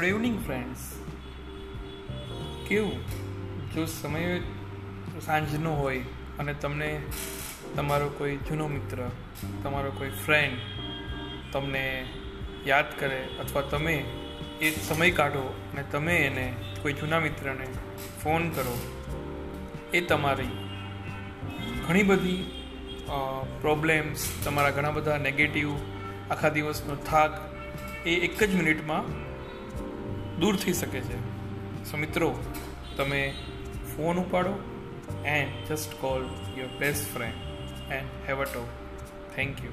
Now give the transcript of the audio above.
Evening friends કેવું? જો સમય સાંજનો હોય અને તમને તમારો કોઈ જૂનો મિત્ર, તમારો કોઈ ફ્રેન્ડ તમને યાદ કરે અથવા તમે એ સમય કાઢો અને તમે એને કોઈ જૂના મિત્રને ફોન કરો, એ તમારી ઘણી બધી પ્રોબ્લેમ્સ તમારા ઘણા બધા નેગેટિવ આખા દિવસનો થાક એ એક જ મિનિટમાં દૂર થઈ શકે છે. સો મિત્રો, તમે ફોન ઉપાડો and just call your best friend and have a talk thank you